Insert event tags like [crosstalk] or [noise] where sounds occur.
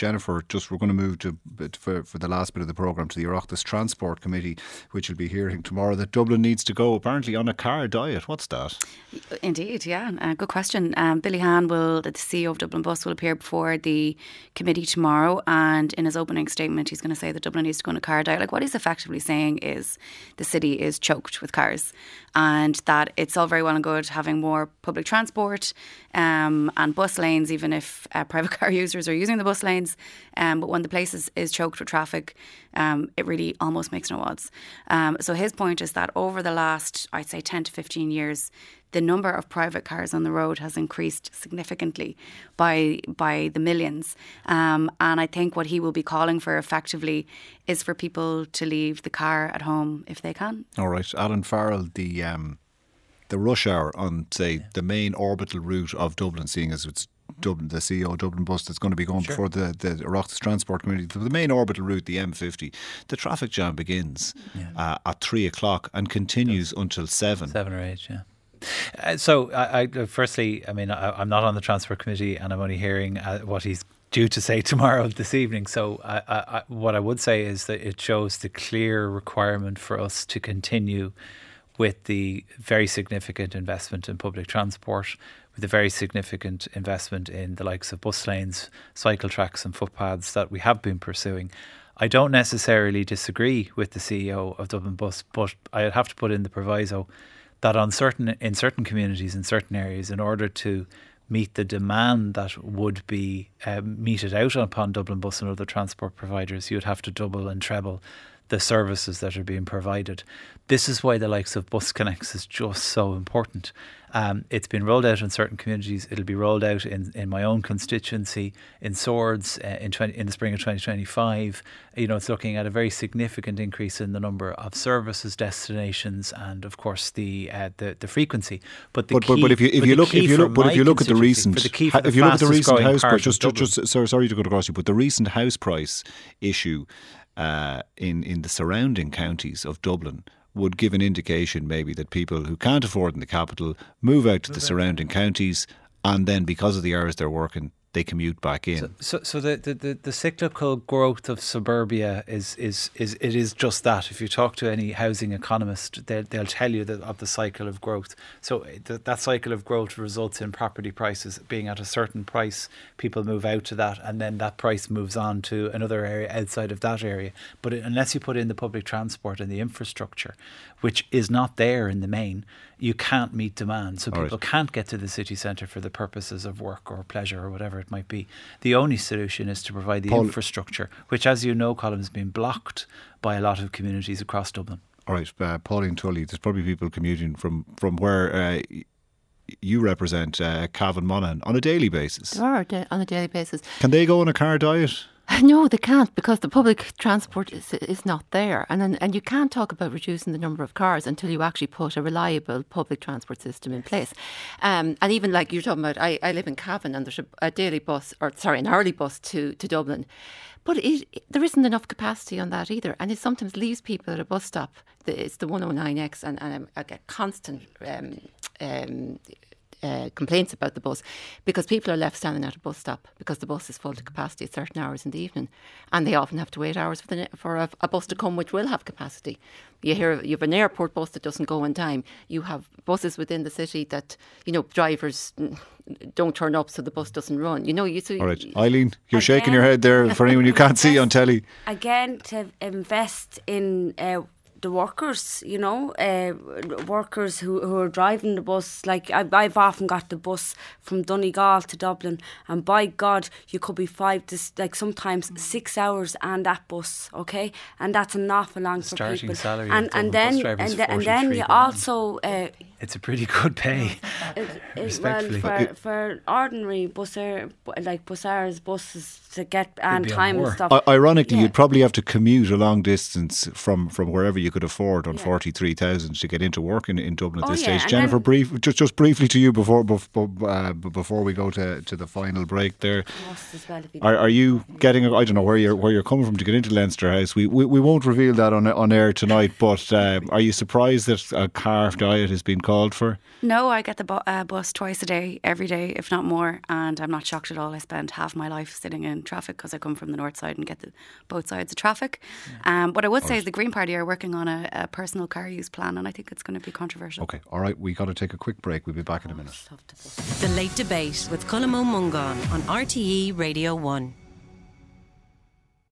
Jennifer, just we're going to move to for, for the last bit of the programme to the Oireachtas Transport Committee, which will be hearing tomorrow that Dublin needs to go apparently on a car diet. What's that? Indeed, yeah, uh, good question. Um, Billy Hann will, the CEO of Dublin Bus, will appear before the committee tomorrow, and in his opening statement, he's going to say that Dublin needs to go on a car diet. Like what he's effectively saying is the city is choked with cars, and that it's all very well and good having more public transport um, and bus lanes, even if uh, private [laughs] car users are using the bus lanes. Um, but when the place is, is choked with traffic, um, it really almost makes no odds. Um, so his point is that over the last, I'd say, 10 to 15 years, the number of private cars on the road has increased significantly by by the millions. Um, and I think what he will be calling for effectively is for people to leave the car at home if they can. All right, Alan Farrell, the um, the rush hour on say yeah. the main orbital route of Dublin, seeing as it's Dublin, the CEO Dublin bus that's going to be going sure. before the the Oireachtas Transport Committee. The main orbital route, the M50, the traffic jam begins yeah. uh, at three o'clock and continues until seven. Seven or eight, yeah. Uh, so, I, I, firstly, I mean, I, am not on the transport committee, and I'm only hearing uh, what he's due to say [laughs] tomorrow this evening. So, I, what I would say is that it shows the clear requirement for us to continue with the very significant investment in public transport, with a very significant investment in the likes of bus lanes, cycle tracks, and footpaths that we have been pursuing. I don't necessarily disagree with the CEO of Dublin Bus, but I'd have to put in the proviso that on certain in certain communities in certain areas, in order to meet the demand that would be um, meted out upon Dublin Bus and other transport providers, you would have to double and treble the services that are being provided. This is why the likes of Bus Connects is just so important. Um, it's been rolled out in certain communities. It'll be rolled out in, in my own constituency in Swords uh, in 20, in the spring of 2025. You know, it's looking at a very significant increase in the number of services, destinations, and of course the uh, the, the frequency. But the but, key, but, but if you if you look if you look but if you look at the recent the if you look at the recent house price, just, just, just sorry sorry to go across you, but the recent house price issue uh, in in the surrounding counties of Dublin would give an indication maybe that people who can't afford in the capital move out to the surrounding counties and then because of the hours they're working they commute back in. So, so, so the, the, the, cyclical growth of suburbia is, is, is it is just that. If you talk to any housing economist, they'll, they'll tell you that of the cycle of growth. So th- that cycle of growth results in property prices being at a certain price. People move out to that, and then that price moves on to another area outside of that area. But unless you put in the public transport and the infrastructure, which is not there in the main, you can't meet demand. So All people right. can't get to the city centre for the purposes of work or pleasure or whatever it might be. The only solution is to provide the Paul, infrastructure, which, as you know, Colm, has been blocked by a lot of communities across Dublin. All right, uh, Pauline Tully, there's probably people commuting from, from where uh, you represent, uh, Cavan Monaghan, on a daily basis. There are on a daily basis. Can they go on a car diet? No, they can't because the public transport is, is not there. And, and you can't talk about reducing the number of cars until you actually put a reliable public transport system in place. Um, and even like you're talking about, I, I live in Cavan and there's a, a daily bus, or sorry, an early bus to, to Dublin. But it, it, there isn't enough capacity on that either. And it sometimes leaves people at a bus stop. It's the 109X, and, and I get constant um, um, uh, complaints about the bus because people are left standing at a bus stop because the bus is full to capacity at certain hours in the evening, and they often have to wait hours for, the, for a, a bus to come which will have capacity. You hear you have an airport bus that doesn't go on time. You have buses within the city that you know drivers don't turn up, so the bus doesn't run. You know, you. So All right, Eileen, you're again, shaking your head there for anyone you can't see on telly. Again, to invest in uh, the workers, you know, uh, workers who, who are driving the bus. Like I, I've often got the bus from Donegal to Dublin, and by God, you could be five to like sometimes six hours and that bus, okay, and that's an awful long for people. Salary and and then and, the, and then you also. Uh, it's a pretty good pay. [laughs] It, it, well, for, for ordinary busser, like bussers, buses to get and time and stuff. I, ironically, yeah. you'd probably have to commute a long distance from, from wherever you you could afford on yeah. forty three thousand to get into work in, in Dublin at oh, this yeah. stage. Jennifer, brief, just just briefly to you before before, uh, before we go to, to the final break. There, are, are you getting? I don't know where you're where you're coming from to get into Leinster House. We we, we won't reveal that on on air tonight. [laughs] But uh, are you surprised that a carved diet has been called for? No, I get the bu- uh, bus twice a day, every day, if not more, and I'm not shocked at all. I spend half my life sitting in traffic because I come from the north side and get the, both sides of traffic. Yeah. Um, what I would say is the Green Party are working on a, a, personal car use plan, and I think it's going to be controversial. Okay, all right, we got to take a quick break. We'll be back in a minute. The late debate with Colm Ó Mongáin on RTE Radio One.